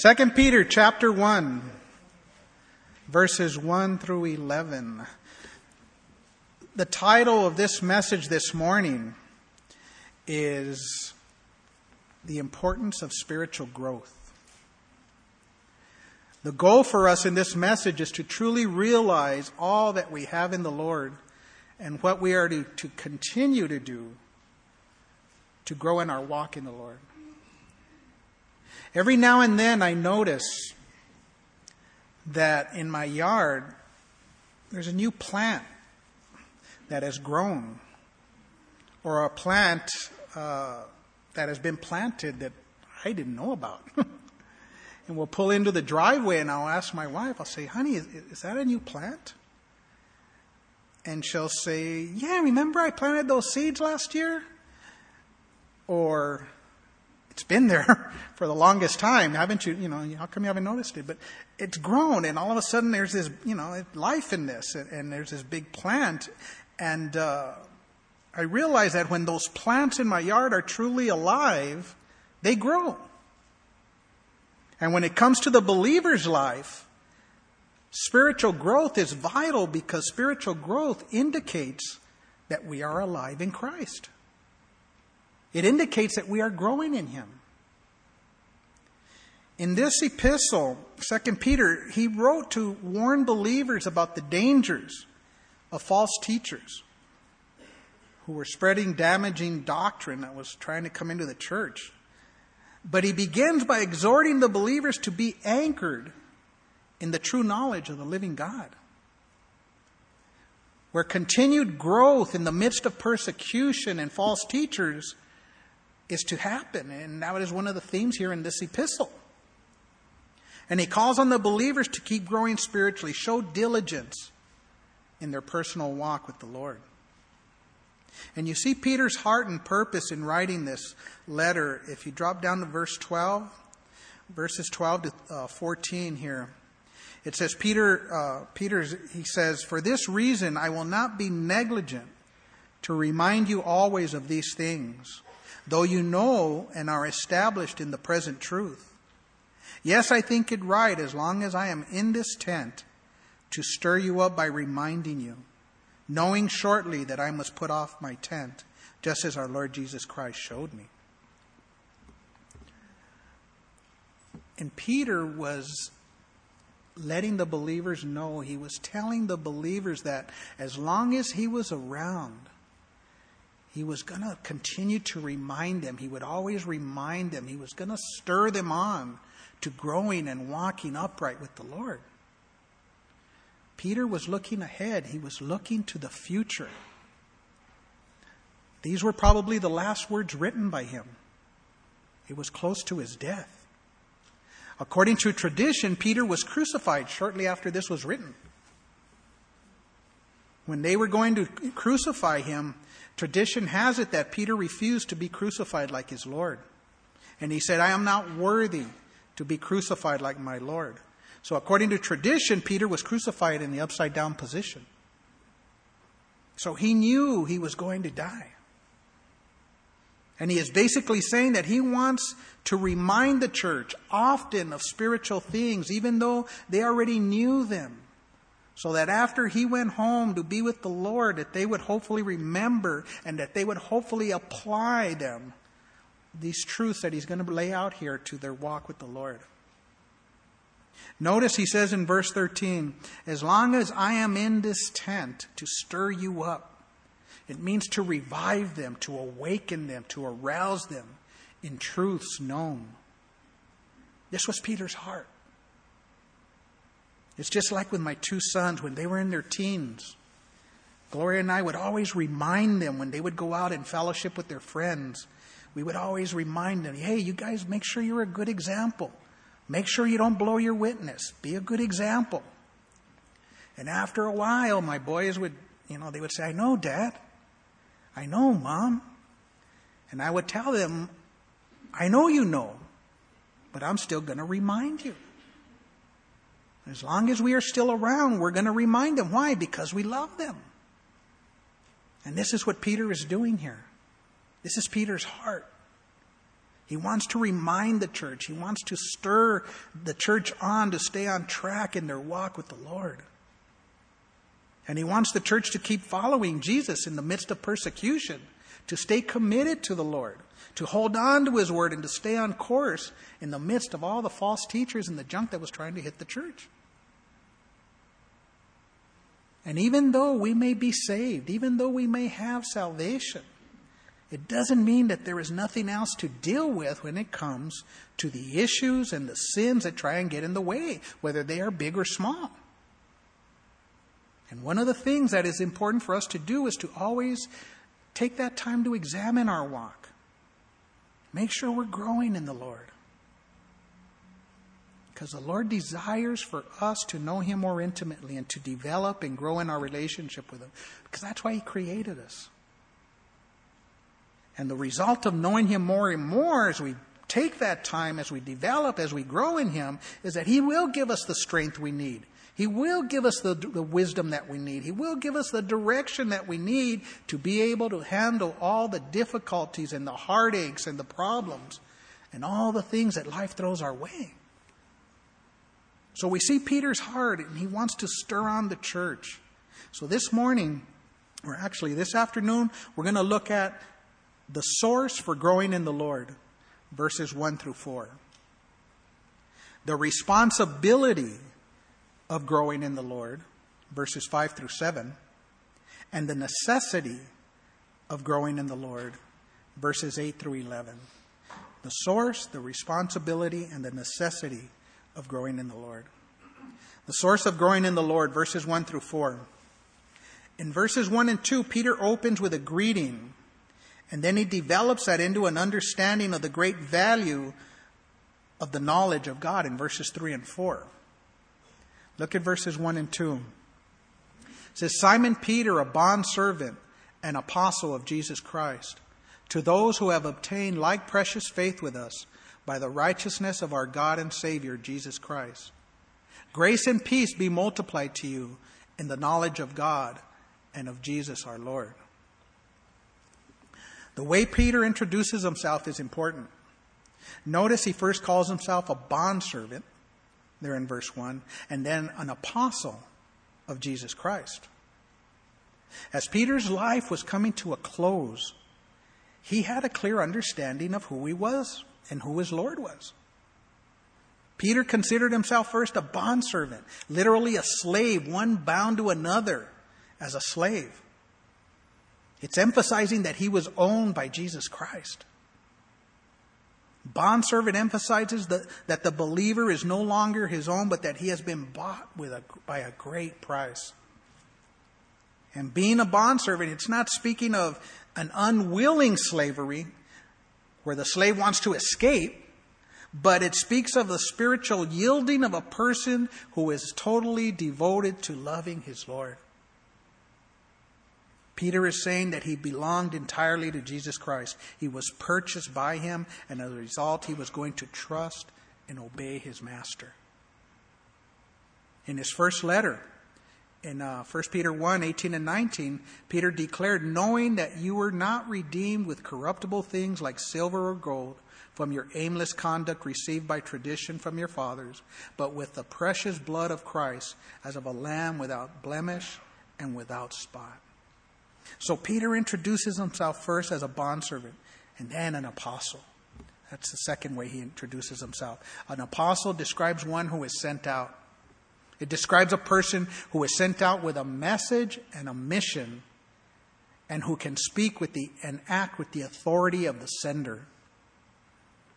2 Peter chapter 1, verses 1 through 11. The title of this message this morning is The Importance of Spiritual Growth. The goal for us in this message is to truly realize all that we have in the Lord and what we are to, to continue to do to grow in our walk in the Lord. Every now and then I notice that in my yard there's a new plant that has grown, or a plant uh, that has been planted that I didn't know about. and we'll pull into the driveway and I'll ask my wife, I'll say, honey, is, is that a new plant? And she'll say, yeah, remember I planted those seeds last year? Or, it's been there for the longest time. Haven't you, you know, how come you haven't noticed it? But it's grown and all of a sudden there's this, you know, life in this and, and there's this big plant. And, uh, I realize that when those plants in my yard are truly alive, they grow. And when it comes to the believer's life, spiritual growth is vital because spiritual growth indicates that we are alive in Christ. It indicates that we are growing in Him. In this epistle, 2 Peter, he wrote to warn believers about the dangers of false teachers who were spreading damaging doctrine that was trying to come into the church. But he begins by exhorting the believers to be anchored in the true knowledge of the living God. Where continued growth in the midst of persecution and false teachers is to happen. And that is one of the themes here in this epistle. And he calls on the believers to keep growing spiritually, show diligence in their personal walk with the Lord. And you see Peter's heart and purpose in writing this letter. If you drop down to verse 12, verses 12 to uh, 14 here, it says, Peter, uh, Peter, he says, For this reason I will not be negligent to remind you always of these things, though you know and are established in the present truth. Yes, I think it right, as long as I am in this tent, to stir you up by reminding you knowing shortly that I must put off my tent, just as our Lord Jesus Christ showed me. And Peter was letting the believers know, he was telling the believers that as long as he was around, he was going to continue to remind them. He would always remind them. He was going to stir them on to growing and walking upright with the Lord. Peter was looking ahead, he was looking to the future. These were probably the last words written by him. It was close to his death. According to tradition, Peter was crucified shortly after this was written. When they were going to crucify him, tradition has it that Peter refused to be crucified like his Lord. And he said, I am not worthy to be crucified like my Lord. So, according to tradition, Peter was crucified in the upside down position. So he knew he was going to die. And he is basically saying that he wants to remind the church often of spiritual things, even though they already knew them. So that after he went home to be with the Lord, that they would hopefully remember and that they would hopefully apply them, these truths that he's going to lay out here to their walk with the Lord. Notice he says in verse 13, as long as I am in this tent to stir you up, it means to revive them, to awaken them, to arouse them in truths known. This was Peter's heart. It's just like with my two sons when they were in their teens. Gloria and I would always remind them when they would go out and fellowship with their friends. We would always remind them, hey, you guys make sure you're a good example. Make sure you don't blow your witness. Be a good example. And after a while, my boys would, you know, they would say, I know, Dad. I know, Mom. And I would tell them, I know you know, but I'm still going to remind you. As long as we are still around, we're going to remind them. Why? Because we love them. And this is what Peter is doing here. This is Peter's heart. He wants to remind the church. He wants to stir the church on to stay on track in their walk with the Lord. And he wants the church to keep following Jesus in the midst of persecution, to stay committed to the Lord, to hold on to his word, and to stay on course in the midst of all the false teachers and the junk that was trying to hit the church. And even though we may be saved, even though we may have salvation, it doesn't mean that there is nothing else to deal with when it comes to the issues and the sins that try and get in the way, whether they are big or small. And one of the things that is important for us to do is to always take that time to examine our walk. Make sure we're growing in the Lord. Because the Lord desires for us to know Him more intimately and to develop and grow in our relationship with Him. Because that's why He created us. And the result of knowing Him more and more as we take that time, as we develop, as we grow in Him, is that He will give us the strength we need. He will give us the, the wisdom that we need. He will give us the direction that we need to be able to handle all the difficulties and the heartaches and the problems and all the things that life throws our way. So we see Peter's heart, and he wants to stir on the church. So this morning, or actually this afternoon, we're going to look at the source for growing in the Lord, verses 1 through 4. The responsibility of growing in the Lord, verses 5 through 7, and the necessity of growing in the Lord, verses 8 through 11. The source, the responsibility, and the necessity of growing in the Lord. The source of growing in the Lord, verses 1 through 4. In verses 1 and 2, Peter opens with a greeting, and then he develops that into an understanding of the great value of the knowledge of God in verses 3 and 4. Look at verses 1 and 2. It says, Simon Peter, a bondservant and apostle of Jesus Christ, to those who have obtained like precious faith with us by the righteousness of our God and Savior, Jesus Christ. Grace and peace be multiplied to you in the knowledge of God and of Jesus our Lord. The way Peter introduces himself is important. Notice he first calls himself a bondservant there in verse 1, and then an apostle of Jesus Christ. As Peter's life was coming to a close, he had a clear understanding of who he was and who his Lord was. Peter considered himself first a bondservant, literally a slave, one bound to another as a slave. It's emphasizing that he was owned by Jesus Christ. Bondservant emphasizes that, that the believer is no longer his own, but that he has been bought with a, by a great price. And being a bondservant, it's not speaking of an unwilling slavery where the slave wants to escape, but it speaks of the spiritual yielding of a person who is totally devoted to loving his Lord. Peter is saying that he belonged entirely to Jesus Christ. He was purchased by him, and as a result, he was going to trust and obey his master. In his first letter, in uh, 1 Peter 1 18 and 19, Peter declared, Knowing that you were not redeemed with corruptible things like silver or gold from your aimless conduct received by tradition from your fathers, but with the precious blood of Christ as of a lamb without blemish and without spot. So Peter introduces himself first as a bondservant and then an apostle. That's the second way he introduces himself. An apostle describes one who is sent out. It describes a person who is sent out with a message and a mission and who can speak with the and act with the authority of the sender.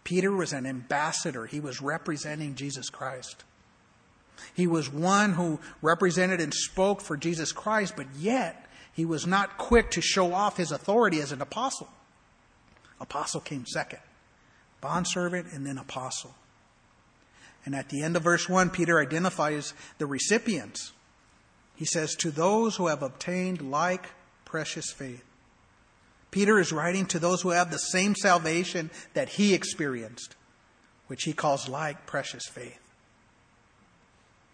Peter was an ambassador. He was representing Jesus Christ. He was one who represented and spoke for Jesus Christ, but yet he was not quick to show off his authority as an apostle. Apostle came second. Bondservant and then apostle. And at the end of verse 1, Peter identifies the recipients. He says, To those who have obtained like precious faith. Peter is writing to those who have the same salvation that he experienced, which he calls like precious faith.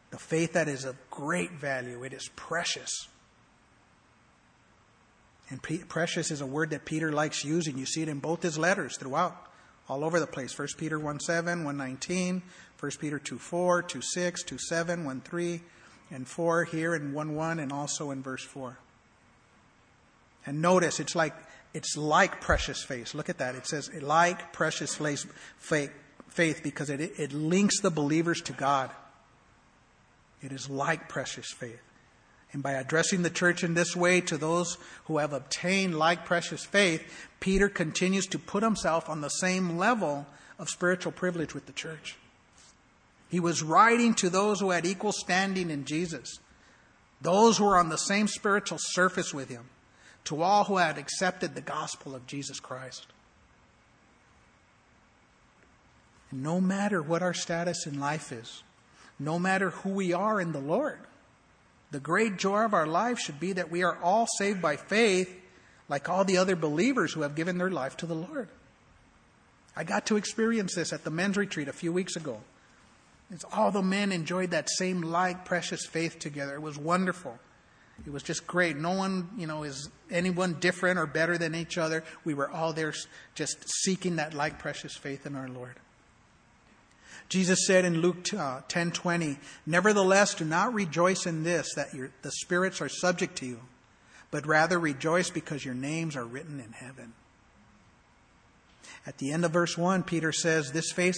The faith that is of great value, it is precious. And precious is a word that Peter likes using. You see it in both his letters throughout. all over the place. 1 Peter 1 7, 119, 1 Peter 2 4, 2 6, 2 7, 1 3, and 4 here in 1 1, and also in verse 4. And notice it's like it's like precious faith. Look at that. It says like precious faith, faith because it, it links the believers to God. It is like precious faith. And by addressing the church in this way to those who have obtained like precious faith, Peter continues to put himself on the same level of spiritual privilege with the church. He was writing to those who had equal standing in Jesus, those who were on the same spiritual surface with him, to all who had accepted the gospel of Jesus Christ. And no matter what our status in life is, no matter who we are in the Lord, the great joy of our life should be that we are all saved by faith, like all the other believers who have given their life to the Lord. I got to experience this at the men's retreat a few weeks ago. It's all the men enjoyed that same like precious faith together. It was wonderful. It was just great. No one, you know, is anyone different or better than each other. We were all there just seeking that like precious faith in our Lord. Jesus said in Luke 10:20, uh, "Nevertheless, do not rejoice in this that your, the spirits are subject to you, but rather rejoice because your names are written in heaven." At the end of verse 1, Peter says, "This faith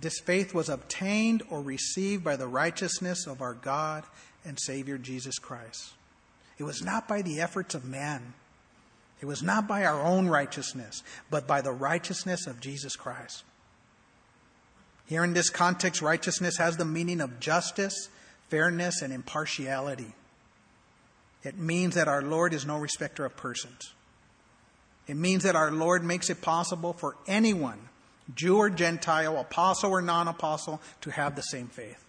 this faith was obtained or received by the righteousness of our God and Savior Jesus Christ. It was not by the efforts of man. It was not by our own righteousness, but by the righteousness of Jesus Christ. Here in this context, righteousness has the meaning of justice, fairness, and impartiality. It means that our Lord is no respecter of persons. It means that our Lord makes it possible for anyone, Jew or Gentile, apostle or non apostle, to have the same faith.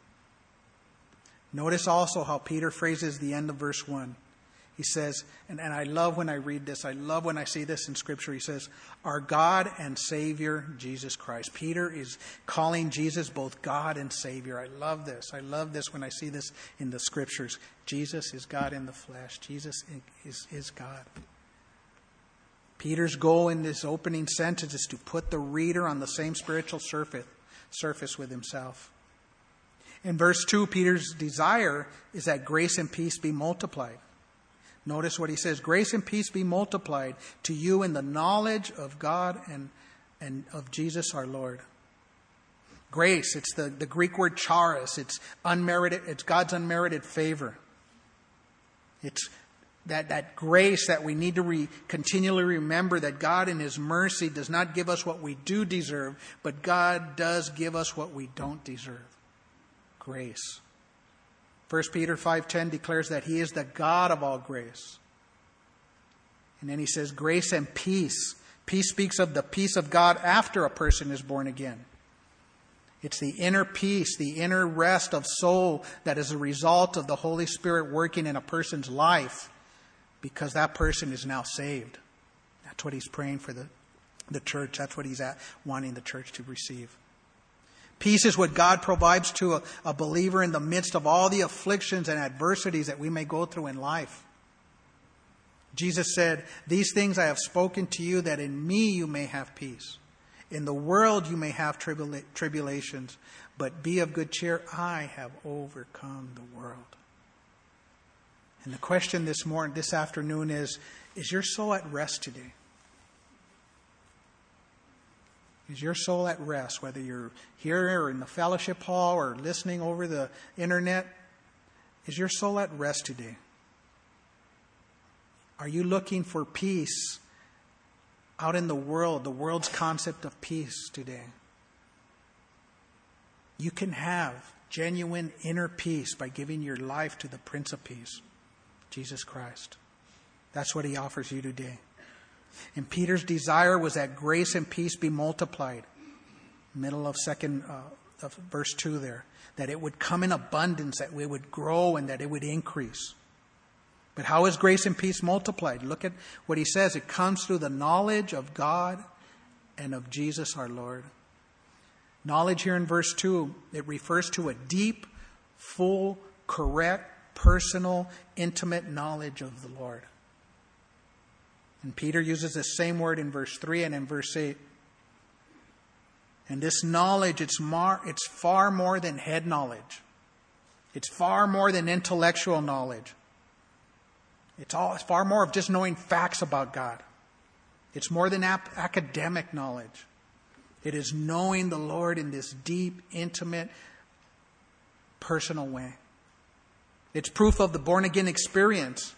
Notice also how Peter phrases the end of verse 1. He says, and, and I love when I read this, I love when I see this in Scripture. He says, Our God and Savior, Jesus Christ. Peter is calling Jesus both God and Savior. I love this. I love this when I see this in the Scriptures. Jesus is God in the flesh, Jesus is, is God. Peter's goal in this opening sentence is to put the reader on the same spiritual surface, surface with himself. In verse 2, Peter's desire is that grace and peace be multiplied. Notice what he says Grace and peace be multiplied to you in the knowledge of God and, and of Jesus our Lord. Grace, it's the, the Greek word charis, it's unmerited, it's God's unmerited favor. It's that, that grace that we need to re, continually remember that God in His mercy does not give us what we do deserve, but God does give us what we don't deserve. Grace. 1 Peter 5:10 declares that he is the God of all grace. And then he says grace and peace. Peace speaks of the peace of God after a person is born again. It's the inner peace, the inner rest of soul that is a result of the Holy Spirit working in a person's life because that person is now saved. That's what he's praying for the, the church. That's what he's at, wanting the church to receive. Peace is what God provides to a, a, believer in the midst of all the afflictions and adversities that we may go through in life. Jesus said, These things I have spoken to you that in me you may have peace. In the world you may have tribula- tribulations, but be of good cheer. I have overcome the world. And the question this morning, this afternoon is Is your soul at rest today? Is your soul at rest, whether you're here or in the fellowship hall or listening over the internet? Is your soul at rest today? Are you looking for peace out in the world, the world's concept of peace today? You can have genuine inner peace by giving your life to the Prince of Peace, Jesus Christ. That's what he offers you today. And Peter's desire was that grace and peace be multiplied. Middle of second uh, of verse two there, that it would come in abundance, that it would grow, and that it would increase. But how is grace and peace multiplied? Look at what he says. It comes through the knowledge of God and of Jesus our Lord. Knowledge here in verse 2, it refers to a deep, full, correct, personal, intimate knowledge of the Lord. And Peter uses the same word in verse 3 and in verse 8. And this knowledge, it's, mar, it's far more than head knowledge. It's far more than intellectual knowledge. It's, all, it's far more of just knowing facts about God. It's more than ap- academic knowledge. It is knowing the Lord in this deep, intimate, personal way. It's proof of the born again experience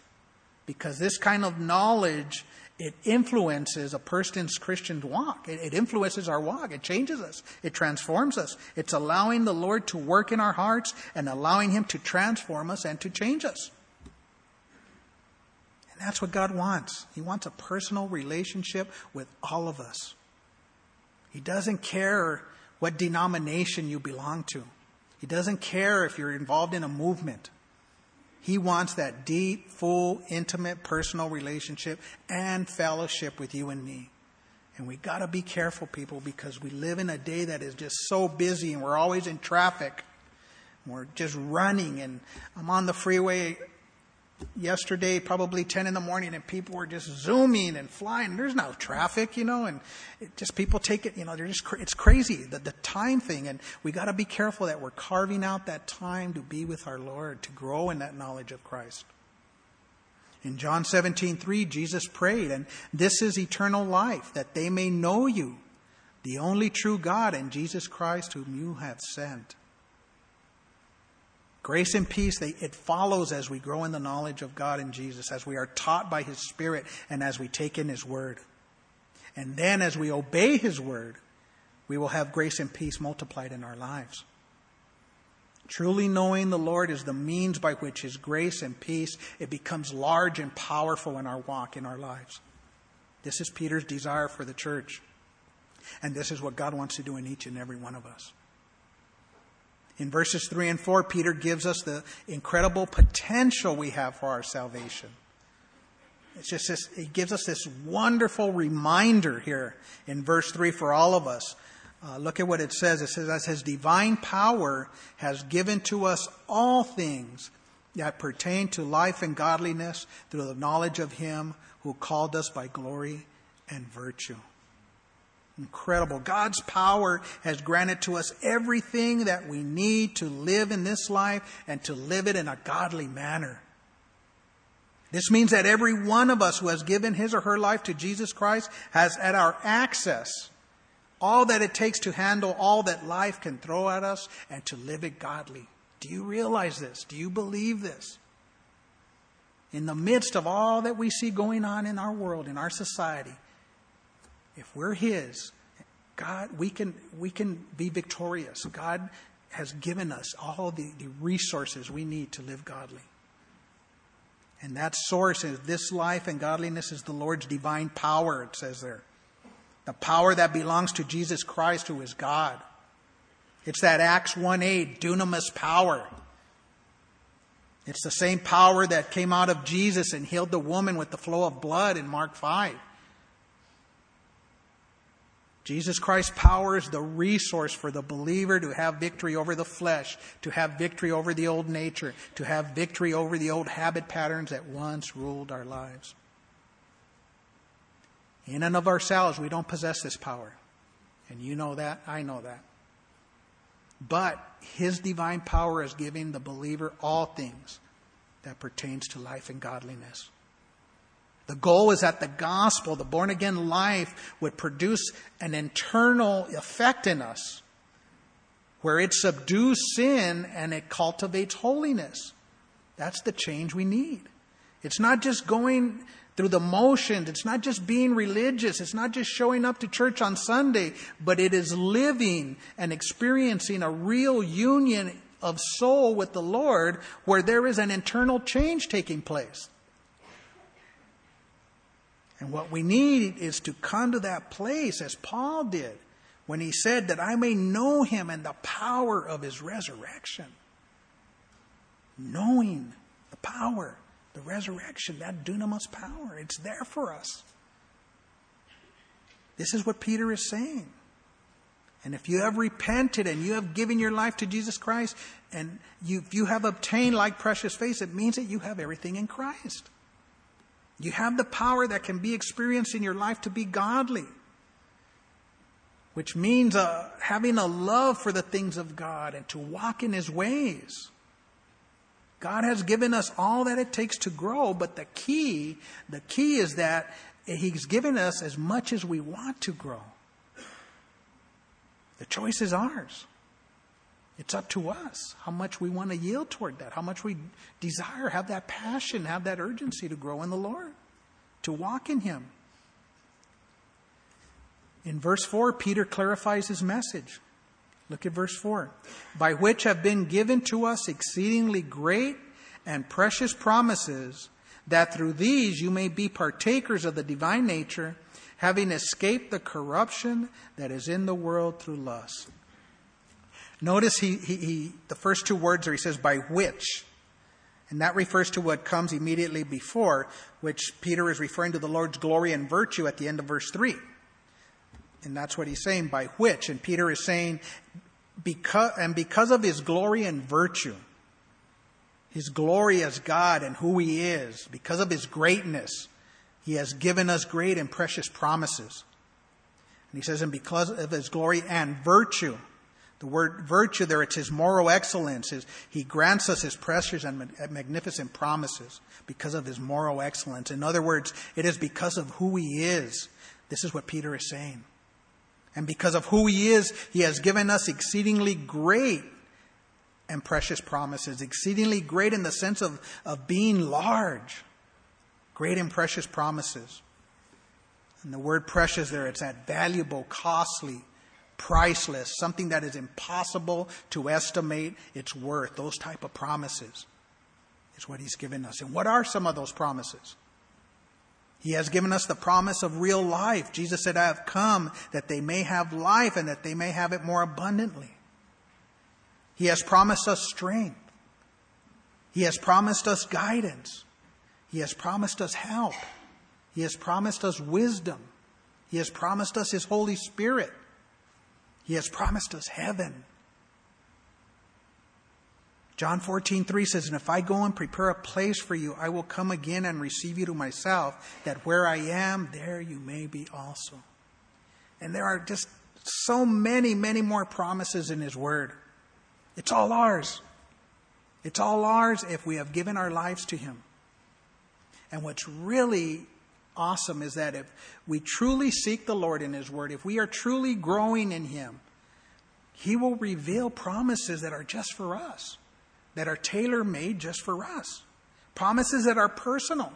because this kind of knowledge it influences a person's Christian walk. It, it, influences our walk. It changes us. It transforms us. It's allowing the Lord to work in our hearts and allowing Him to transform us and to change us. And that's what God wants. He wants a personal relationship with all of us. He doesn't care what denomination you belong to. He doesn't care if you're involved in a movement. He wants that deep, full, intimate, personal relationship and fellowship with you and me. And we got to be careful, people, because we live in a day that is just so busy and we're always in traffic. We're just running. And I'm on the freeway yesterday, probably 10 in the morning, and people were just zooming and flying. There's no traffic, you know, and just people take it, you know, they're just, it's crazy, the, the time thing. And we got to be careful that we're carving out that time to be with our Lord, to grow in that knowledge of Christ. In John 17, 3, Jesus prayed, and this is eternal life, that they may know you, the only true God, and Jesus Christ, whom you have sent. Grace and peace, they, it follows as we grow in the knowledge of God and Jesus, as we are taught by His Spirit, and as we take in His Word. And then as we obey His Word, we will have grace and peace multiplied in our lives. Truly knowing the Lord is the means by which His grace and peace, it becomes large and powerful in our walk, in our lives. This is Peter's desire for the church. And this is what God wants to do in each and every one of us. In verses 3 and 4, Peter gives us the incredible potential we have for our salvation. It's just this, it gives us this wonderful reminder here in verse 3 for all of us. Uh, look at what it says. It says, as his divine power has given to us all things that pertain to life and godliness through the knowledge of him who called us by glory and virtue. Incredible. God's power has granted to us everything that we need to live in this life and to live it in a godly manner. This means that every one of us who has given his or her life to Jesus Christ has at our access all that it takes to handle all that life can throw at us and to live it godly. Do you realize this? Do you believe this? In the midst of all that we see going on in our world, in our society, if we're His, God, we can, we can be victorious. God has given us all the, the resources we need to live godly. And that source is this life and godliness is the Lord's divine power, it says there. The power that belongs to Jesus Christ, who is God. It's that Acts 1 8, dunamis power. It's the same power that came out of Jesus and healed the woman with the flow of blood in Mark 5. Jesus Christ's power is the resource for the believer to have victory over the flesh, to have victory over the old nature, to have victory over the old habit patterns that once ruled our lives. In and of ourselves, we don't possess this power. And you know that, I know that. But His divine power is giving the believer all things that pertains to life and godliness. The goal is that the gospel, the born again life, would produce an internal effect in us where it subdues sin and it cultivates holiness. That's the change we need. It's not just going through the motions. It's not just being religious. It's not just showing up to church on Sunday, but it is living and experiencing a real union of soul with the Lord where there is an internal change taking place. And what we need is to come to that place as Paul did when he said that I may know him and the power of his resurrection. Knowing the power, the resurrection, that dunamis power, it's there for us. This is what Peter is saying. And if you have repented and you have given your life to Jesus Christ and you, you have obtained like precious faith, it means that you have everything in Christ. You have the power that can be experienced in your life to be godly. which means uh, having a love for the things of God and to walk in His ways. God has given us all that it takes to grow, but the key, the key is that He's given us as much as we want to grow. The choice is ours. It's up to us how much we want to yield toward that, how much we desire, have that passion, have that urgency to grow in the Lord, to walk in Him. In verse 4, Peter clarifies his message. Look at verse 4. By which have been given to us exceedingly great and precious promises, that through these you may be partakers of the divine nature, having escaped the corruption that is in the world through lust. Notice he, he, he, the first two words are he says, by which. And that refers to what comes immediately before, which Peter is referring to the Lord's glory and virtue at the end of verse 3. And that's what he's saying, by which. And Peter is saying, because, and because of his glory and virtue, his glory as God and who he is, because of his greatness, he has given us great and precious promises. And he says, and because of his glory and virtue, the word virtue there, it's his moral excellence. His, he grants us his precious and magnificent promises because of his moral excellence. In other words, it is because of who he is. This is what Peter is saying. And because of who he is, he has given us exceedingly great and precious promises. Exceedingly great in the sense of, of being large. Great and precious promises. And the word precious there, it's that valuable, costly, priceless, something that is impossible to estimate its worth. Those type of promises is what he's given us. And what are some of those promises? He has given us the promise of real life. Jesus said, I have come that they may have life and that they may have it more abundantly. He has promised us strength. He has promised us guidance. He has promised us help. He has promised us wisdom. He has promised us His Holy Spirit. He has promised us heaven. John 14, 3 says, And if I go and prepare a place for you, I will come again and receive you to myself, that where I am, there you may be also. And there are just so many, many more promises in His Word. It's all ours. It's all ours if we have given our lives to Him. And what's really awesome is that if we truly seek the Lord in His Word, if we are truly growing in Him, He will reveal promises that are just for us that are tailor made just for us, promises that are personal,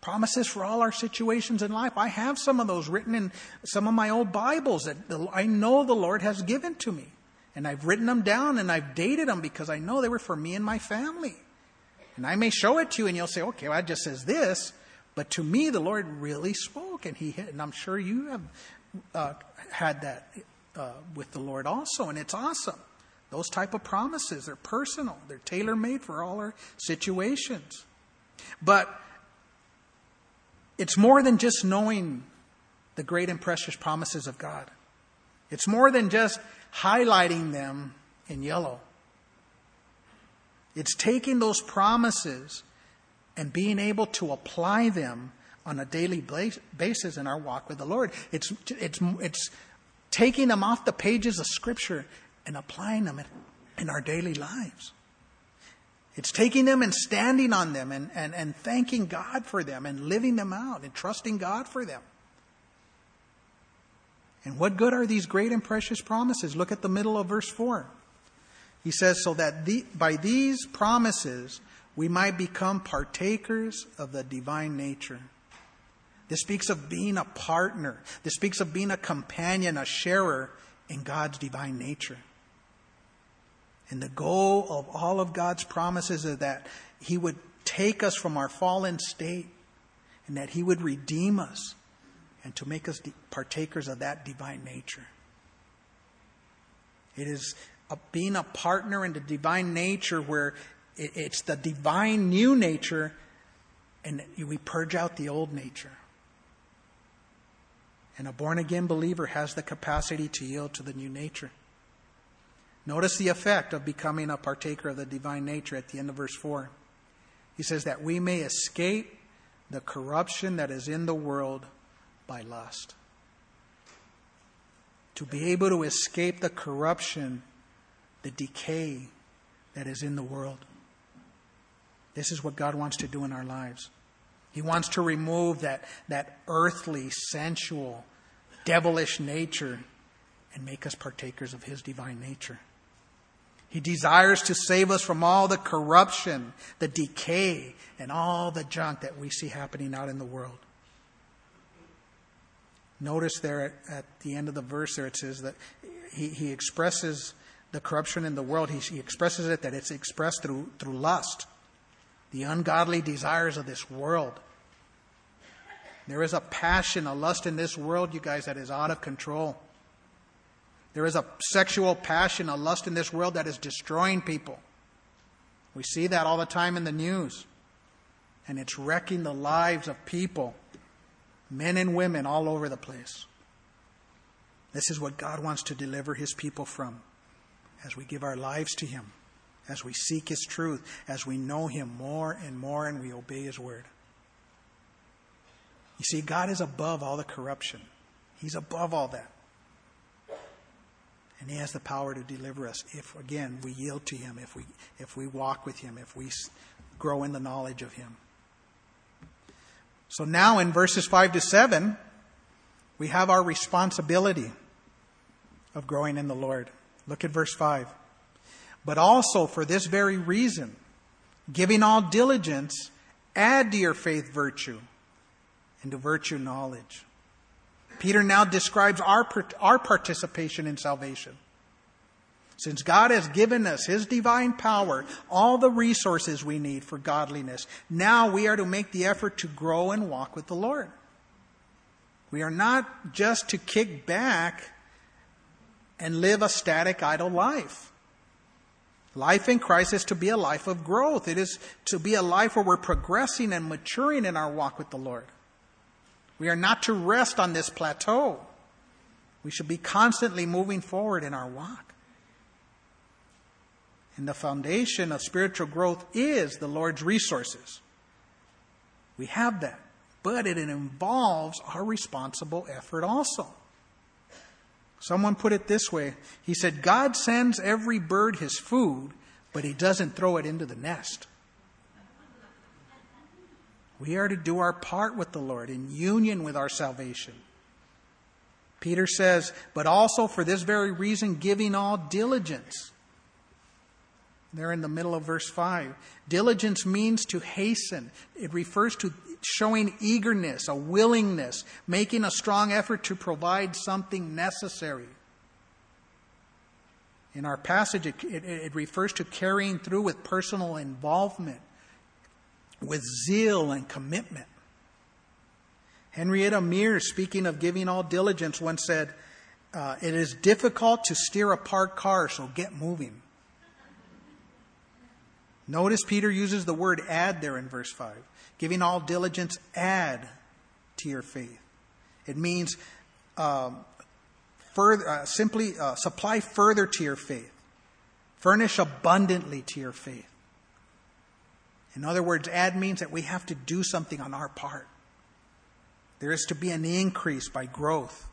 promises for all our situations in life. I have some of those written in some of my old Bibles that I know the Lord has given to me. And I've written them down and I've dated them because I know they were for me and my family. And I may show it to you and you'll say, okay, well, it just says this. But to me, the Lord really spoke. And, he, and I'm sure you have uh, had that uh, with the Lord also. And it's awesome. Those type of promises, they're personal. They're tailor-made for all our situations. But it's more than just knowing the great and precious promises of God. It's more than just highlighting them in yellow. It's taking those promises and being able to apply them on a daily basis in our walk with the Lord. It's, it's, it's taking them off the pages of Scripture and applying them in our daily lives. It's taking them and standing on them and, and, and thanking God for them and living them out and trusting God for them. And what good are these great and precious promises? Look at the middle of verse 4. He says, So that the, by these promises we might become partakers of the divine nature. This speaks of being a partner. This speaks of being a companion, a sharer in God's divine nature. And the goal of all of God's promises is that He would take us from our fallen state and that He would redeem us and to make us partakers of that divine nature. It is a, being a partner in the divine nature where it, it's the divine new nature and we purge out the old nature. And a born again believer has the capacity to yield to the new nature. Notice the effect of becoming a partaker of the divine nature at the end of verse 4. He says that we may escape the corruption that is in the world by lust. to be able to escape the corruption, the decay that is in the world. This is what God wants to do in our lives. He wants to remove that, that earthly, sensual, devilish nature and make us partakers of His divine nature. He desires to save us from all the corruption, the decay, and all the junk that we see happening out in the world. Notice there at, at the end of the verse there it says that he, he expresses the corruption in the world. He, he expresses it that it's expressed through, through lust, the ungodly desires of this world. There is a passion, a lust in this world, you guys, that is out of control. There is a sexual passion, a lust in this world that is destroying people. We see that all the time in the news. And it's wrecking the lives of people, men and women all over the place. This is what God wants to deliver his people from as we give our lives to him, as we seek his truth, as we know him more and more and we obey his word. You see, God is above all the corruption, he's above all that. And he has the power to deliver us if, again, we yield to him, if we, if we walk with him, if we grow in the knowledge of him. So now in verses 5 to 7, we have our responsibility of growing in the Lord. Look at verse 5. But also for this very reason, giving all diligence, add to your faith virtue, and to virtue knowledge Peter now describes our, our participation in salvation. Since God has given us His divine power, all the resources we need for godliness, now we are to make the effort to grow and walk with the Lord. We are not just to kick back and live a static, idle life. Life in Christ is to be a life of growth. It is to be a life where we're progressing and maturing in our walk with the Lord. We are not to rest on this plateau. We should be constantly moving forward in our walk. And the foundation of spiritual growth is the Lord's resources. We have that, but it involves our responsible effort also. Someone put it this way He said, God sends every bird his food, but he doesn't throw it into the nest. We are to do our part with the Lord in union with our salvation. Peter says, but also for this very reason, giving all diligence. There in the middle of verse 5. Diligence means to hasten. It refers to showing eagerness, a willingness, making a strong effort to provide something necessary. In our passage, it, it, it refers to carrying through with personal involvement with zeal and commitment. Henrietta Mears, speaking of giving all diligence, once said, uh, It is difficult to steer a parked car, so get moving. Notice Peter uses the word add there in verse 5. Giving all diligence, add to your faith. It means um, further, uh, simply uh, supply further to your faith, furnish abundantly to your faith. In other words, add means that we have to do something on our part. There is to be an increase by growth.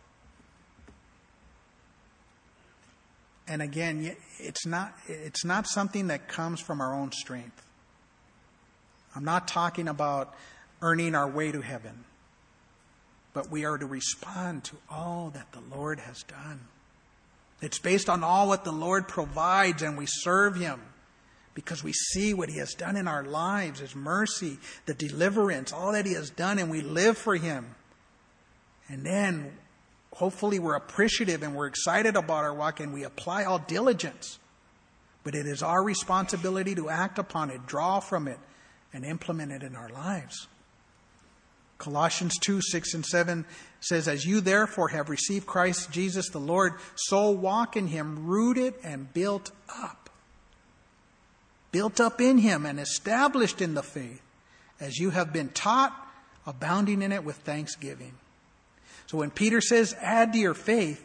And again, it's not, it's not something that comes from our own strength. I'm not talking about earning our way to heaven, but we are to respond to all that the Lord has done. It's based on all what the Lord provides, and we serve Him because we see what He has done in our lives, His mercy, the deliverance, all that He has done, and we live for Him. And then hopefully we're appreciative and we're excited about our walk and we apply all diligence. But it is our responsibility to act upon it, draw from it, and implement it in our lives. Colossians 2 6 and 7 says, As you therefore have received Christ Jesus the Lord, so walk in him, rooted and built up built up in him and established in the faith, as you have been taught, abounding in it with thanksgiving. So when Peter says, add to your faith,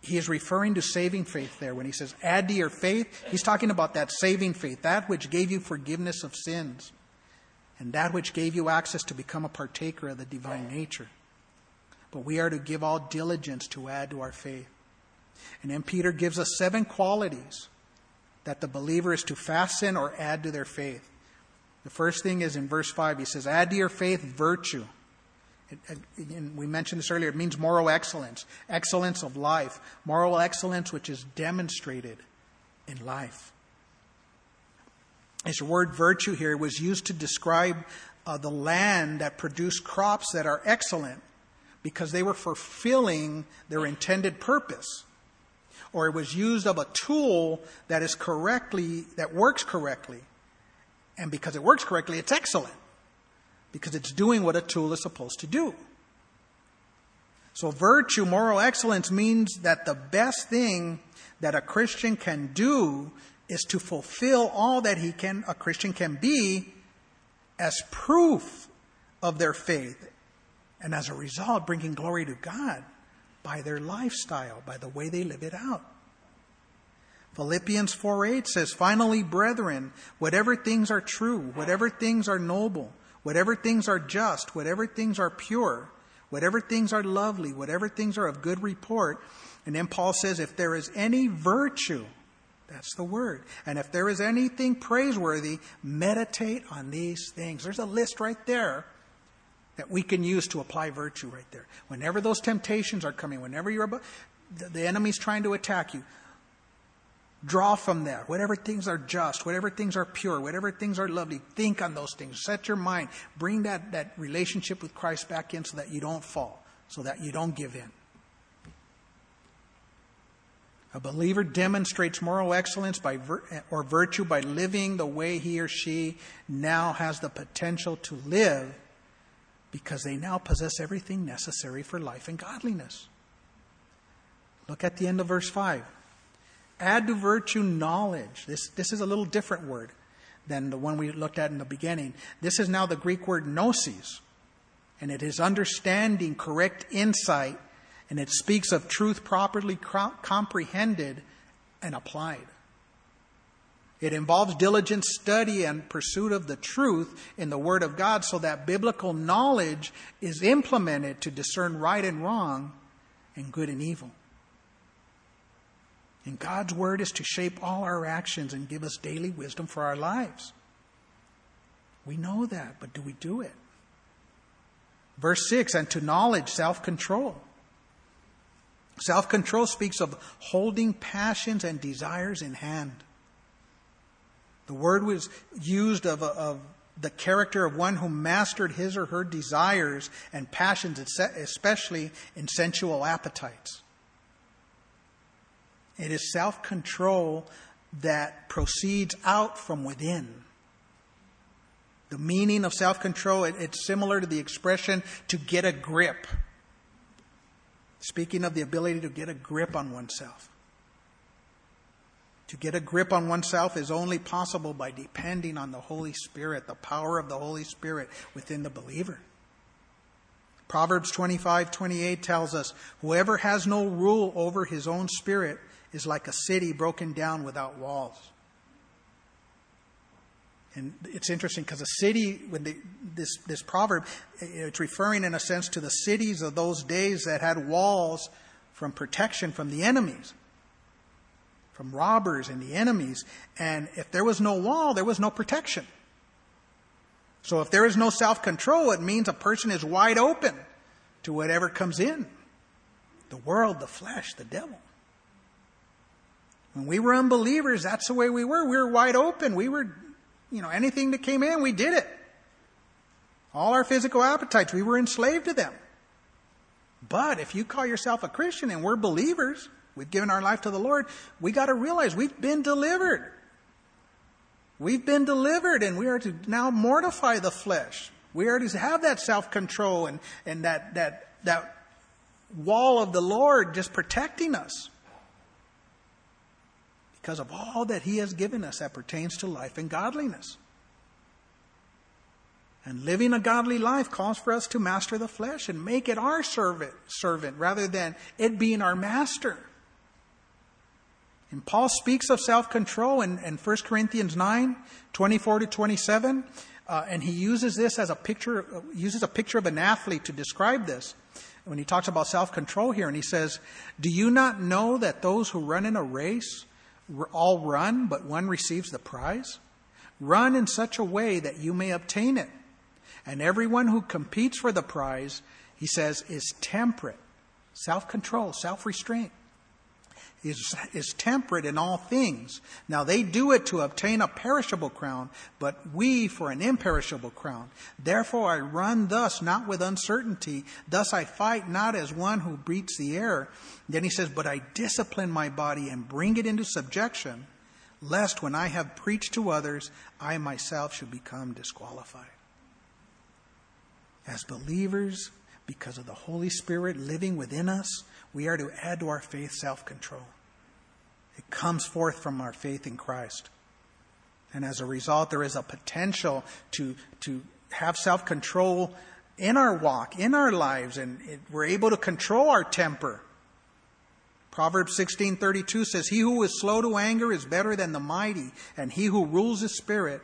he is referring to saving faith there. When he says, add to your faith, he's talking about that saving faith, that which gave you forgiveness of sins, and that which gave you access to become a partaker of the divine nature. but we are to give all diligence to add to our faith. And then Peter gives us seven qualities that the believer is to fasten or add to their faith. The first thing is in verse 5, he says, Add to your faith virtue. And we mentioned this earlier. It means moral excellence, excellence of life, moral excellence which is demonstrated in life. This word virtue here was used to describe uh, the land that produced crops that are excellent because they were fulfilling their intended purpose. Or it was used of a tool that is correctly, that works correctly. And because it works correctly, it's excellent. Because it's doing what a tool is supposed to do. So virtue, moral excellence means that the best thing that a Christian can do is to fulfill all that he can, a Christian can be as proof of their faith. And as a result, bringing glory to God by their lifestyle, by the way they live it out. Philippians 4 8 says, Finally, brethren, whatever things are true, whatever things are noble, whatever things are just, whatever things are pure, whatever things are lovely, whatever things are of good report. And then Paul says, If there is any virtue, that's the word. And if there is anything praiseworthy, meditate on these things. There's a list right there that we can use to apply virtue right there. Whenever those temptations are coming, whenever you're about, the, the enemy's trying to attack you, draw from there. Whatever things are just, whatever things are pure, whatever things are lovely, think on those things. Set your mind. Bring that, that relationship with Christ back in so that you don't fall, so that you don't give in. A believer demonstrates moral excellence by vir- or virtue by living the way he or she now has the potential to live because they now possess everything necessary for life and godliness. Look at the end of verse 5. Add to virtue knowledge. This, this is a little different word than the one we looked at in the beginning. This is now the Greek word gnosis, and it is understanding, correct insight, and it speaks of truth properly comprehended and applied. It involves diligent study and pursuit of the truth in the Word of God so that biblical knowledge is implemented to discern right and wrong and good and evil. And God's Word is to shape all our actions and give us daily wisdom for our lives. We know that, but do we do it? Verse 6 and to knowledge, self control. Self control speaks of holding passions and desires in hand. The word was used of, of the character of one who mastered his or her desires and passions, especially in sensual appetites. It is self control that proceeds out from within. The meaning of self control, it, it's similar to the expression to get a grip. Speaking of the ability to get a grip on oneself. To get a grip on oneself is only possible by depending on the Holy Spirit, the power of the Holy Spirit within the believer. Proverbs 25, 28 tells us, Whoever has no rule over his own spirit is like a city broken down without walls. And it's interesting because a city, when they, this, this proverb, it's referring in a sense to the cities of those days that had walls from protection from the enemies, from robbers and the enemies. And if there was no wall, there was no protection. So if there is no self control, it means a person is wide open to whatever comes in the world, the flesh, the devil. When we were unbelievers, that's the way we were. We were wide open. We were you know, anything that came in, we did it. All our physical appetites, we were enslaved to them. But if you call yourself a Christian and we're believers, we've given our life to the Lord, we got to realize we've been delivered. We've been delivered and we are to now mortify the flesh. We are to have that self control and, and that, that, that wall of the Lord just protecting us because of all that He has given us that pertains to life and godliness. And living a godly life calls for us to master the flesh and make it our servant, servant rather than it being our master. And Paul speaks of self control in, in 1 Corinthians 9 24 to 27. Uh, and he uses this as a picture, uses a picture of an athlete to describe this. when he talks about self control here, and he says, Do you not know that those who run in a race all run, but one receives the prize? Run in such a way that you may obtain it. And everyone who competes for the prize, he says, is temperate, self control, self restraint is, is temperate in all things. Now they do it to obtain a perishable crown, but we for an imperishable crown. Therefore I run thus, not with uncertainty. Thus I fight not as one who beats the air. Then he says, but I discipline my body and bring it into subjection, lest when I have preached to others, I myself should become disqualified. As believers, because of the Holy Spirit living within us, we are to add to our faith self control. It comes forth from our faith in Christ. And as a result, there is a potential to, to have self control in our walk, in our lives, and it, we're able to control our temper. Proverbs 16:32 says, "He who is slow to anger is better than the mighty, and he who rules his spirit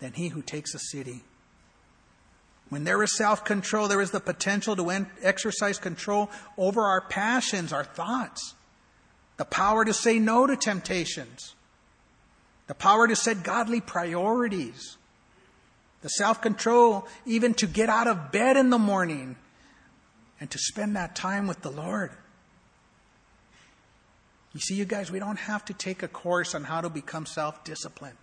than he who takes a city." When there is self control, there is the potential to exercise control over our passions, our thoughts, the power to say no to temptations, the power to set godly priorities, the self control even to get out of bed in the morning and to spend that time with the Lord. You see, you guys, we don't have to take a course on how to become self disciplined.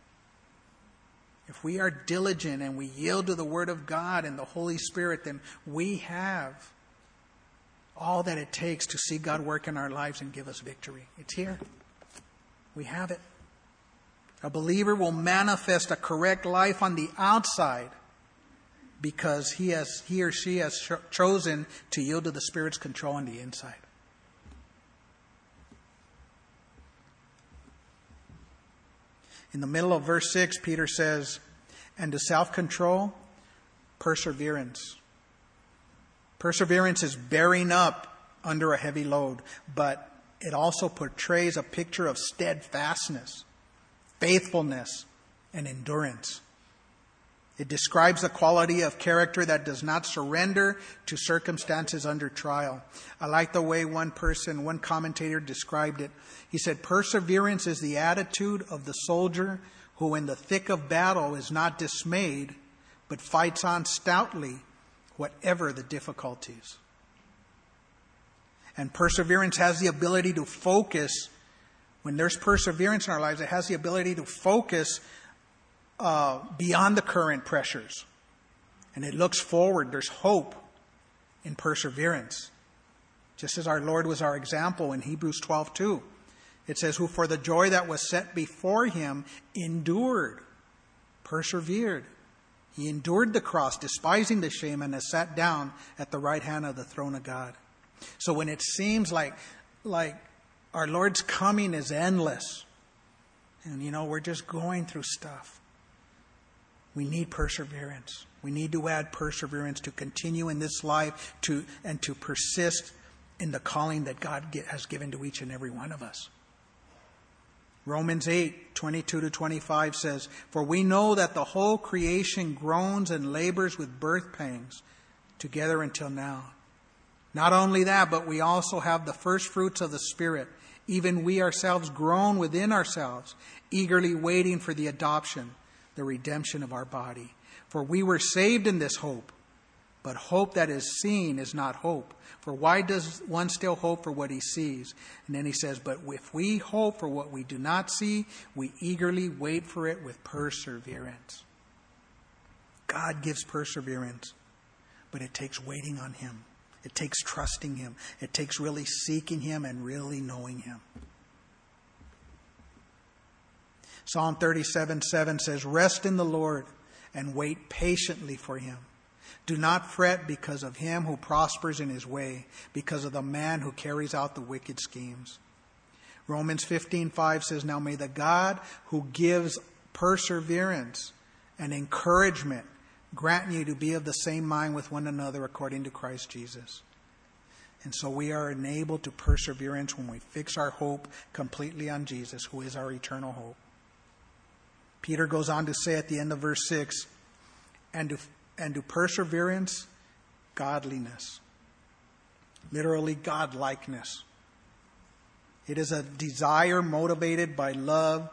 If we are diligent and we yield to the Word of God and the Holy Spirit, then we have all that it takes to see God work in our lives and give us victory. It's here. We have it. A believer will manifest a correct life on the outside because he, has, he or she has chosen to yield to the Spirit's control on the inside. In the middle of verse 6, Peter says, And to self control, perseverance. Perseverance is bearing up under a heavy load, but it also portrays a picture of steadfastness, faithfulness, and endurance. It describes a quality of character that does not surrender to circumstances under trial. I like the way one person, one commentator described it. He said, Perseverance is the attitude of the soldier who, in the thick of battle, is not dismayed, but fights on stoutly, whatever the difficulties. And perseverance has the ability to focus. When there's perseverance in our lives, it has the ability to focus uh, beyond the current pressures. And it looks forward. There's hope in perseverance. Just as our Lord was our example in Hebrews 12 2. It says, Who for the joy that was set before him endured, persevered. He endured the cross, despising the shame, and has sat down at the right hand of the throne of God. So when it seems like, like our Lord's coming is endless, and you know, we're just going through stuff, we need perseverance. We need to add perseverance to continue in this life to, and to persist in the calling that God get, has given to each and every one of us. Romans 8, 22 to 25 says, For we know that the whole creation groans and labors with birth pangs together until now. Not only that, but we also have the first fruits of the Spirit. Even we ourselves groan within ourselves, eagerly waiting for the adoption the redemption of our body. For we were saved in this hope. But hope that is seen is not hope. For why does one still hope for what he sees? And then he says, But if we hope for what we do not see, we eagerly wait for it with perseverance. God gives perseverance, but it takes waiting on him. It takes trusting him. It takes really seeking him and really knowing him. Psalm 37 7 says, Rest in the Lord and wait patiently for him. Do not fret because of him who prospers in his way, because of the man who carries out the wicked schemes. Romans 15:5 says, "Now may the God who gives perseverance and encouragement grant you to be of the same mind with one another according to Christ Jesus." And so we are enabled to perseverance when we fix our hope completely on Jesus, who is our eternal hope. Peter goes on to say at the end of verse 6 and to, and to perseverance, godliness. literally godlikeness. It is a desire motivated by love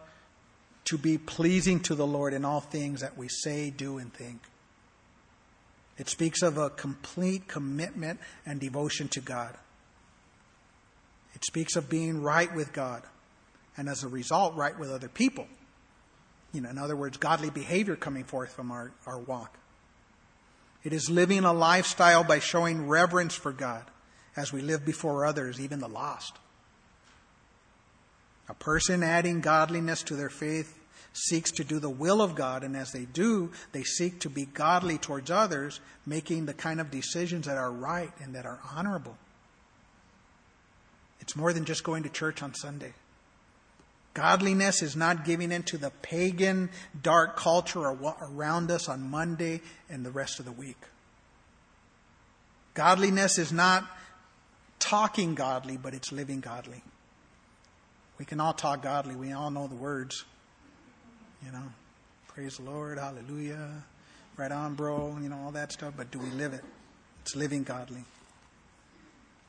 to be pleasing to the Lord in all things that we say, do, and think. It speaks of a complete commitment and devotion to God. It speaks of being right with God and as a result, right with other people. You know, in other words, godly behavior coming forth from our, our walk. It is living a lifestyle by showing reverence for God as we live before others, even the lost. A person adding godliness to their faith seeks to do the will of God, and as they do, they seek to be godly towards others, making the kind of decisions that are right and that are honorable. It's more than just going to church on Sunday. Godliness is not giving into the pagan, dark culture around us on Monday and the rest of the week. Godliness is not talking godly, but it's living godly. We can all talk godly. We all know the words. You know, praise the Lord, hallelujah, right on, bro, you know, all that stuff. But do we live it? It's living godly.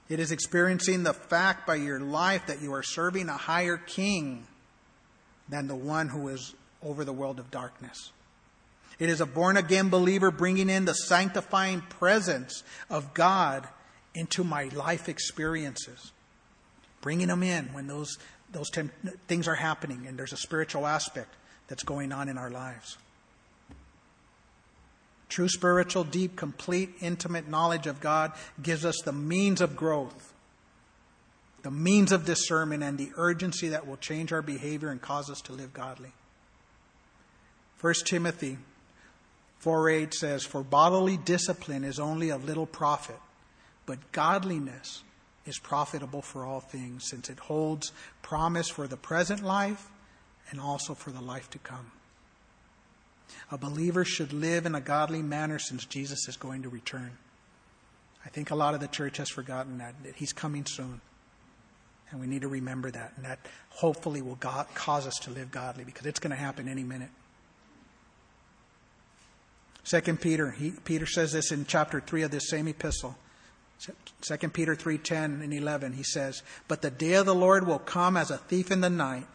It is experiencing the fact by your life that you are serving a higher king than the one who is over the world of darkness. It is a born again believer bringing in the sanctifying presence of God into my life experiences, bringing them in when those, those things are happening and there's a spiritual aspect that's going on in our lives. True spiritual, deep, complete, intimate knowledge of God gives us the means of growth, the means of discernment, and the urgency that will change our behavior and cause us to live godly. 1 Timothy 4 8 says, For bodily discipline is only of little profit, but godliness is profitable for all things, since it holds promise for the present life and also for the life to come. A believer should live in a godly manner since Jesus is going to return. I think a lot of the church has forgotten that, that he's coming soon. And we need to remember that. And that hopefully will God, cause us to live godly because it's going to happen any minute. Second Peter, he, Peter says this in chapter 3 of this same epistle. 2 Peter 3:10 and 11 he says, "But the day of the Lord will come as a thief in the night,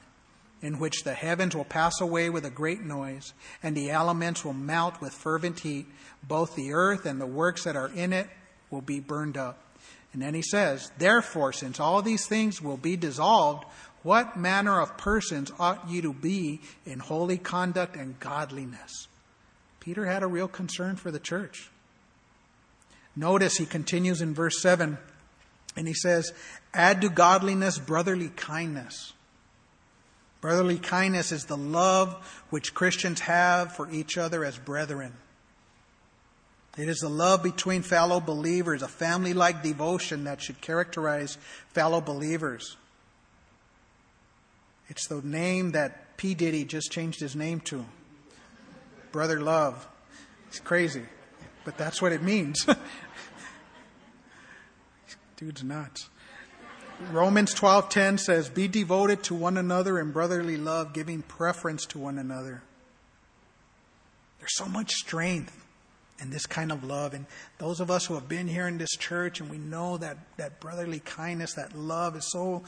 in which the heavens will pass away with a great noise, and the elements will melt with fervent heat. Both the earth and the works that are in it will be burned up. And then he says, Therefore, since all these things will be dissolved, what manner of persons ought you to be in holy conduct and godliness? Peter had a real concern for the church. Notice he continues in verse 7, and he says, Add to godliness brotherly kindness Brotherly kindness is the love which Christians have for each other as brethren. It is the love between fellow believers, a family like devotion that should characterize fellow believers. It's the name that P. Diddy just changed his name to Brother Love. It's crazy, but that's what it means. Dude's nuts. Romans 12:10 says, "Be devoted to one another in brotherly love, giving preference to one another." There's so much strength in this kind of love, and those of us who have been here in this church and we know that that brotherly kindness, that love is so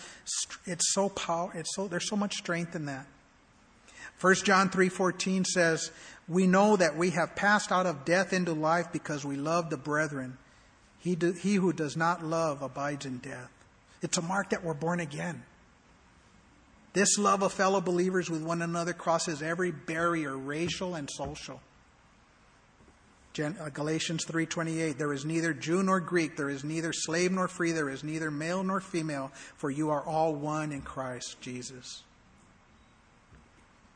it's so power, it's so there's so much strength in that. 1 John 3:14 says, "We know that we have passed out of death into life because we love the brethren. He, do, he who does not love abides in death." It's a mark that we're born again. This love of fellow believers with one another crosses every barrier, racial and social. Uh, Galatians 3:28 There is neither Jew nor Greek there is neither slave nor free there is neither male nor female for you are all one in Christ Jesus.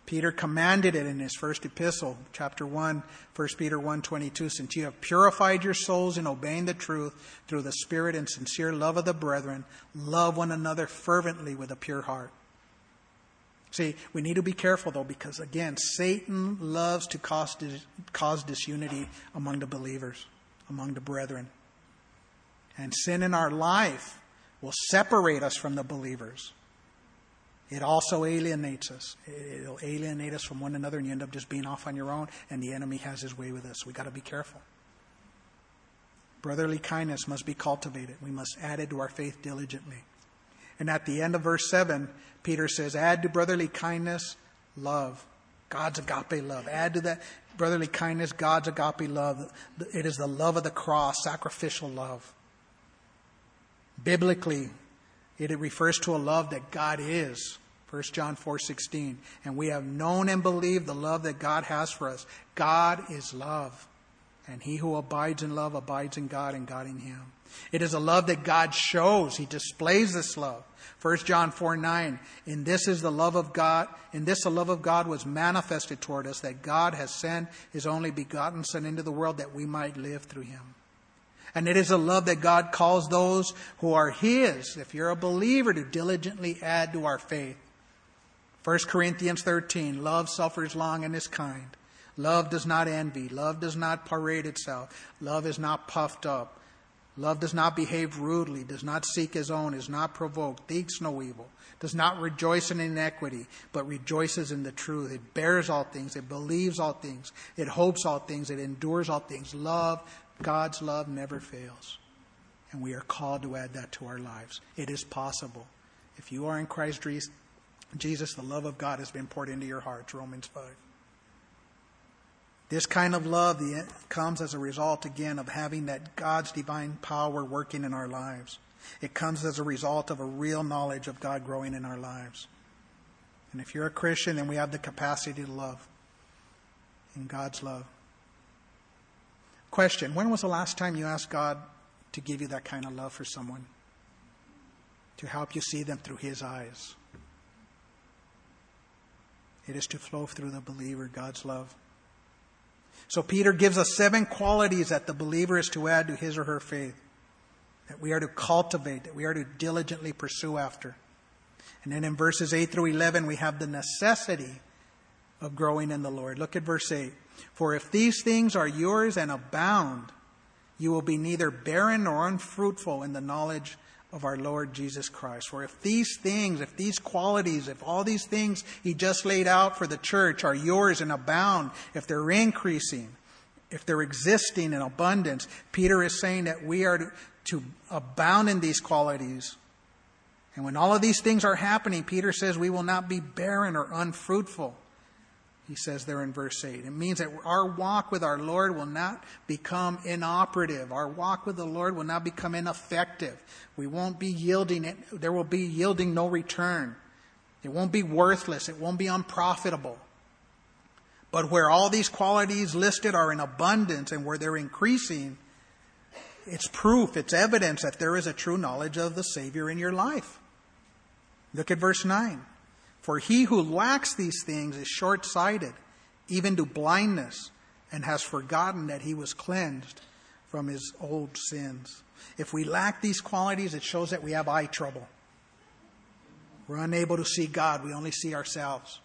Peter commanded it in his first epistle, chapter 1, 1 Peter 1:22, since you have purified your souls in obeying the truth through the spirit and sincere love of the brethren, love one another fervently with a pure heart. See, we need to be careful though, because again, Satan loves to cause, cause disunity among the believers, among the brethren. And sin in our life will separate us from the believers. It also alienates us. It'll alienate us from one another, and you end up just being off on your own, and the enemy has his way with us. we got to be careful. Brotherly kindness must be cultivated. We must add it to our faith diligently. And at the end of verse 7, Peter says, Add to brotherly kindness love. God's agape love. Add to that brotherly kindness, God's agape love. It is the love of the cross, sacrificial love. Biblically, it refers to a love that God is. 1 John 4:16 and we have known and believed the love that God has for us. God is love. And he who abides in love abides in God and God in him. It is a love that God shows. He displays this love. 1 John 4 9. In this is the love of God. In this the love of God was manifested toward us, that God has sent his only begotten Son into the world that we might live through him. And it is a love that God calls those who are his, if you're a believer, to diligently add to our faith. 1 Corinthians 13. Love suffers long and is kind. Love does not envy. Love does not parade itself. Love is not puffed up. Love does not behave rudely, does not seek his own, is not provoked, thinks no evil, does not rejoice in iniquity, but rejoices in the truth. It bears all things, it believes all things, it hopes all things, it endures all things. Love, God's love never fails. And we are called to add that to our lives. It is possible. If you are in Christ Jesus, the love of God has been poured into your hearts. Romans 5. This kind of love comes as a result, again, of having that God's divine power working in our lives. It comes as a result of a real knowledge of God growing in our lives. And if you're a Christian, then we have the capacity to love in God's love. Question When was the last time you asked God to give you that kind of love for someone? To help you see them through His eyes? It is to flow through the believer, God's love. So Peter gives us seven qualities that the believer is to add to his or her faith, that we are to cultivate, that we are to diligently pursue after. And then in verses 8 through 11, we have the necessity of growing in the Lord. Look at verse 8. For if these things are yours and abound, you will be neither barren nor unfruitful in the knowledge of our Lord Jesus Christ. For if these things, if these qualities, if all these things he just laid out for the church are yours and abound, if they're increasing, if they're existing in abundance, Peter is saying that we are to, to abound in these qualities. And when all of these things are happening, Peter says we will not be barren or unfruitful he says there in verse 8. It means that our walk with our Lord will not become inoperative. Our walk with the Lord will not become ineffective. We won't be yielding, it. there will be yielding no return. It won't be worthless. It won't be unprofitable. But where all these qualities listed are in abundance and where they're increasing, it's proof, it's evidence that there is a true knowledge of the Savior in your life. Look at verse 9. For he who lacks these things is short sighted, even to blindness, and has forgotten that he was cleansed from his old sins. If we lack these qualities, it shows that we have eye trouble. We're unable to see God, we only see ourselves.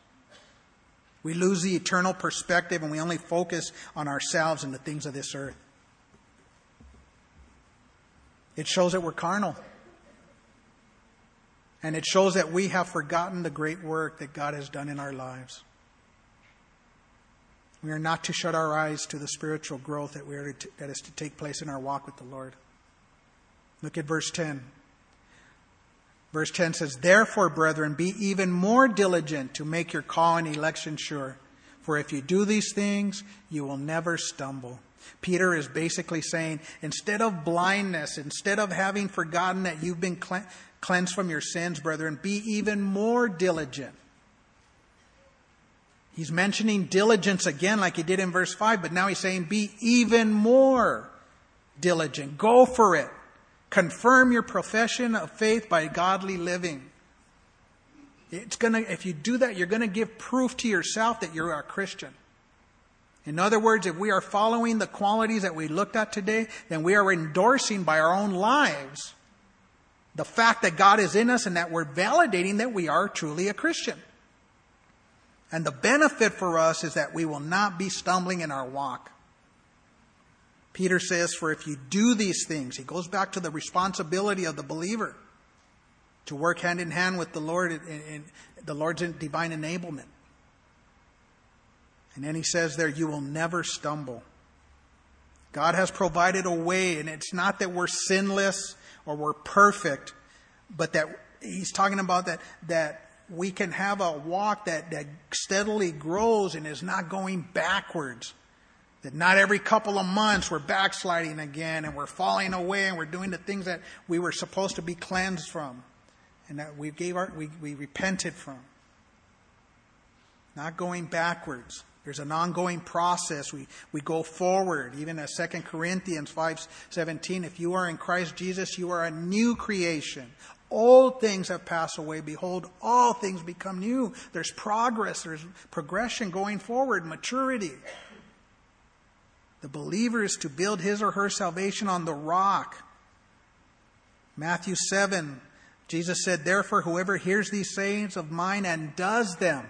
We lose the eternal perspective and we only focus on ourselves and the things of this earth. It shows that we're carnal. And it shows that we have forgotten the great work that God has done in our lives. We are not to shut our eyes to the spiritual growth that, we are to, that is to take place in our walk with the Lord. Look at verse 10. Verse 10 says, Therefore, brethren, be even more diligent to make your call and election sure. For if you do these things, you will never stumble. Peter is basically saying, instead of blindness, instead of having forgotten that you've been cleansed from your sins, brethren, be even more diligent. He's mentioning diligence again, like he did in verse 5, but now he's saying be even more diligent. Go for it. Confirm your profession of faith by godly living. It's gonna, if you do that, you're going to give proof to yourself that you're a Christian. In other words, if we are following the qualities that we looked at today, then we are endorsing by our own lives the fact that God is in us and that we're validating that we are truly a Christian. And the benefit for us is that we will not be stumbling in our walk. Peter says, For if you do these things, he goes back to the responsibility of the believer to work hand in hand with the Lord in, the Lord's divine enablement. And then he says there, You will never stumble. God has provided a way, and it's not that we're sinless or we're perfect, but that He's talking about that, that we can have a walk that, that steadily grows and is not going backwards. That not every couple of months we're backsliding again and we're falling away and we're doing the things that we were supposed to be cleansed from and that we gave our, we, we repented from. Not going backwards. There's an ongoing process. We, we go forward. Even as 2 Corinthians 5.17, if you are in Christ Jesus, you are a new creation. Old things have passed away. Behold, all things become new. There's progress. There's progression going forward, maturity. The believer is to build his or her salvation on the rock. Matthew 7, Jesus said, Therefore, whoever hears these sayings of mine and does them,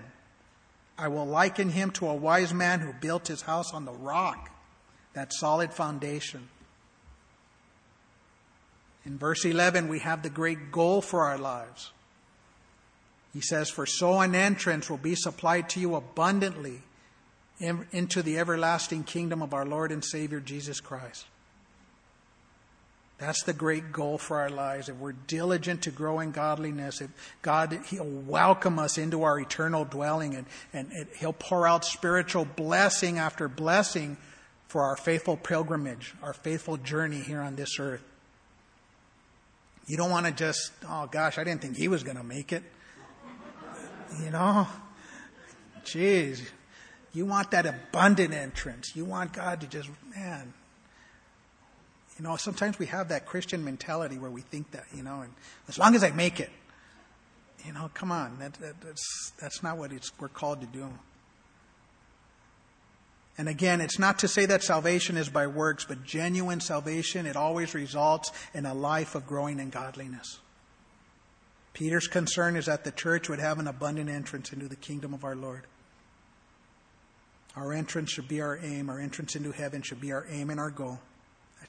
I will liken him to a wise man who built his house on the rock, that solid foundation. In verse 11, we have the great goal for our lives. He says, For so an entrance will be supplied to you abundantly into the everlasting kingdom of our Lord and Savior Jesus Christ. That's the great goal for our lives. If we're diligent to grow in godliness, if God, He'll welcome us into our eternal dwelling and, and, and He'll pour out spiritual blessing after blessing for our faithful pilgrimage, our faithful journey here on this earth. You don't want to just, oh gosh, I didn't think he was going to make it. You know? Jeez. You want that abundant entrance. You want God to just, man, you know, sometimes we have that Christian mentality where we think that, you know, and as long as I make it, you know, come on, that, that, that's, that's not what it's, we're called to do. And again, it's not to say that salvation is by works, but genuine salvation, it always results in a life of growing in godliness. Peter's concern is that the church would have an abundant entrance into the kingdom of our Lord. Our entrance should be our aim. Our entrance into heaven should be our aim and our goal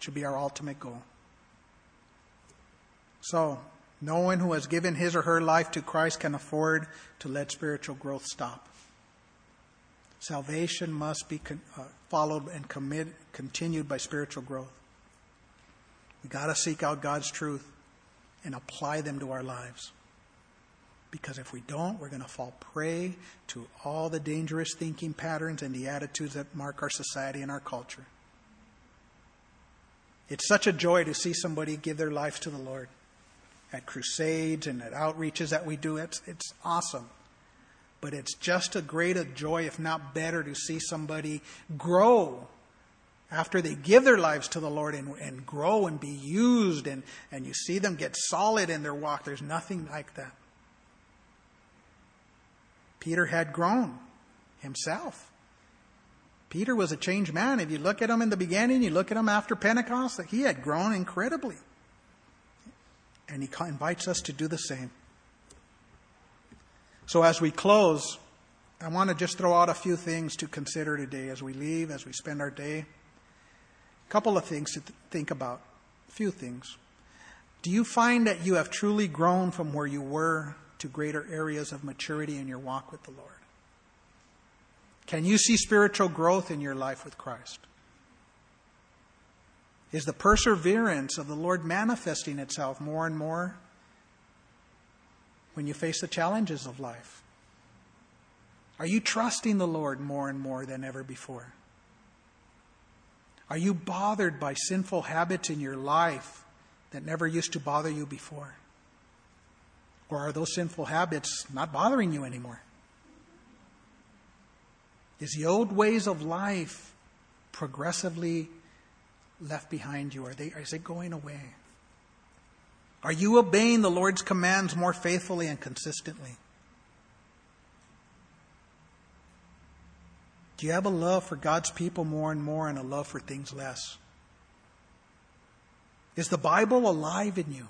should be our ultimate goal. So, no one who has given his or her life to Christ can afford to let spiritual growth stop. Salvation must be con- uh, followed and commit, continued by spiritual growth. We got to seek out God's truth and apply them to our lives. Because if we don't, we're going to fall prey to all the dangerous thinking patterns and the attitudes that mark our society and our culture. It's such a joy to see somebody give their life to the Lord at crusades and at outreaches that we do. It's, it's awesome. But it's just a greater joy, if not better, to see somebody grow after they give their lives to the Lord and, and grow and be used, and, and you see them get solid in their walk. There's nothing like that. Peter had grown himself. Peter was a changed man. If you look at him in the beginning, you look at him after Pentecost, he had grown incredibly. And he invites us to do the same. So as we close, I want to just throw out a few things to consider today as we leave, as we spend our day. A couple of things to th- think about. A few things. Do you find that you have truly grown from where you were to greater areas of maturity in your walk with the Lord? Can you see spiritual growth in your life with Christ? Is the perseverance of the Lord manifesting itself more and more when you face the challenges of life? Are you trusting the Lord more and more than ever before? Are you bothered by sinful habits in your life that never used to bother you before? Or are those sinful habits not bothering you anymore? Is the old ways of life progressively left behind you? Are they, is it going away? Are you obeying the Lord's commands more faithfully and consistently? Do you have a love for God's people more and more and a love for things less? Is the Bible alive in you?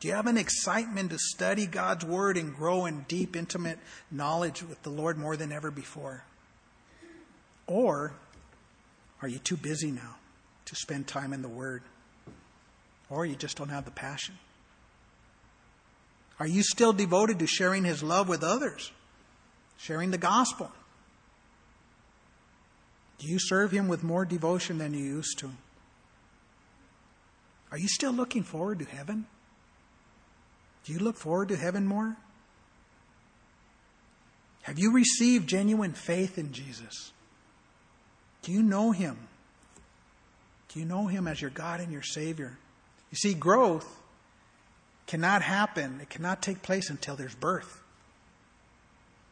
Do you have an excitement to study God's Word and grow in deep, intimate knowledge with the Lord more than ever before? Or are you too busy now to spend time in the Word? Or you just don't have the passion? Are you still devoted to sharing His love with others? Sharing the gospel? Do you serve Him with more devotion than you used to? Are you still looking forward to heaven? Do you look forward to heaven more? Have you received genuine faith in Jesus? Do you know Him? Do you know Him as your God and your Savior? You see, growth cannot happen, it cannot take place until there's birth.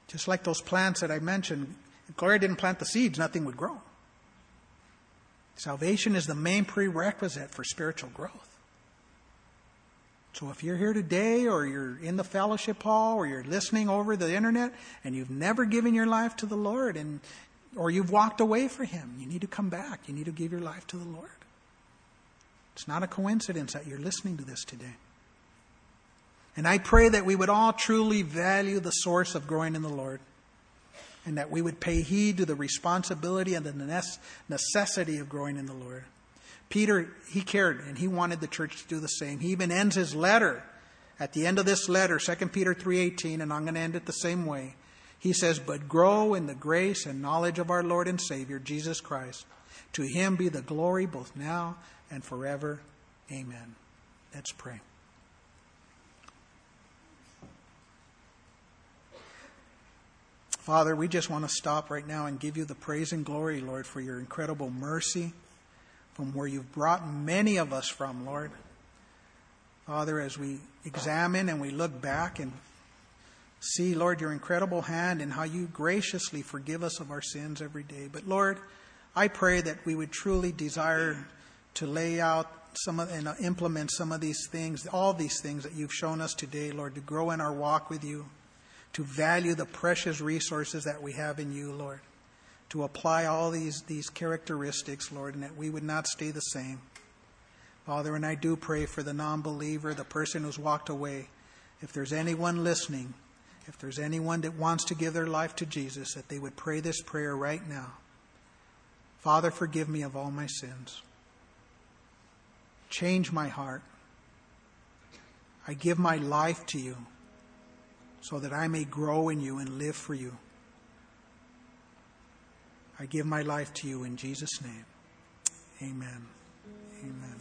Just like those plants that I mentioned, if Gloria didn't plant the seeds, nothing would grow. Salvation is the main prerequisite for spiritual growth. So if you're here today or you're in the fellowship hall or you're listening over the internet and you've never given your life to the Lord and or you've walked away from him, you need to come back. You need to give your life to the Lord. It's not a coincidence that you're listening to this today. And I pray that we would all truly value the source of growing in the Lord and that we would pay heed to the responsibility and the necessity of growing in the Lord. Peter, he cared and he wanted the church to do the same. He even ends his letter at the end of this letter, 2 Peter 3:18, and I'm going to end it the same way. He says, "But grow in the grace and knowledge of our Lord and Savior Jesus Christ. To him be the glory both now and forever. Amen." Let's pray. Father, we just want to stop right now and give you the praise and glory, Lord, for your incredible mercy from where you've brought many of us from, Lord. Father, as we examine and we look back and see, Lord, your incredible hand and how you graciously forgive us of our sins every day. But Lord, I pray that we would truly desire to lay out some of, and implement some of these things, all these things that you've shown us today, Lord, to grow in our walk with you, to value the precious resources that we have in you, Lord to apply all these, these characteristics, Lord, and that we would not stay the same. Father, and I do pray for the non believer, the person who's walked away. If there's anyone listening, if there's anyone that wants to give their life to Jesus, that they would pray this prayer right now Father, forgive me of all my sins. Change my heart. I give my life to you so that I may grow in you and live for you. I give my life to you in Jesus' name. Amen. Amen.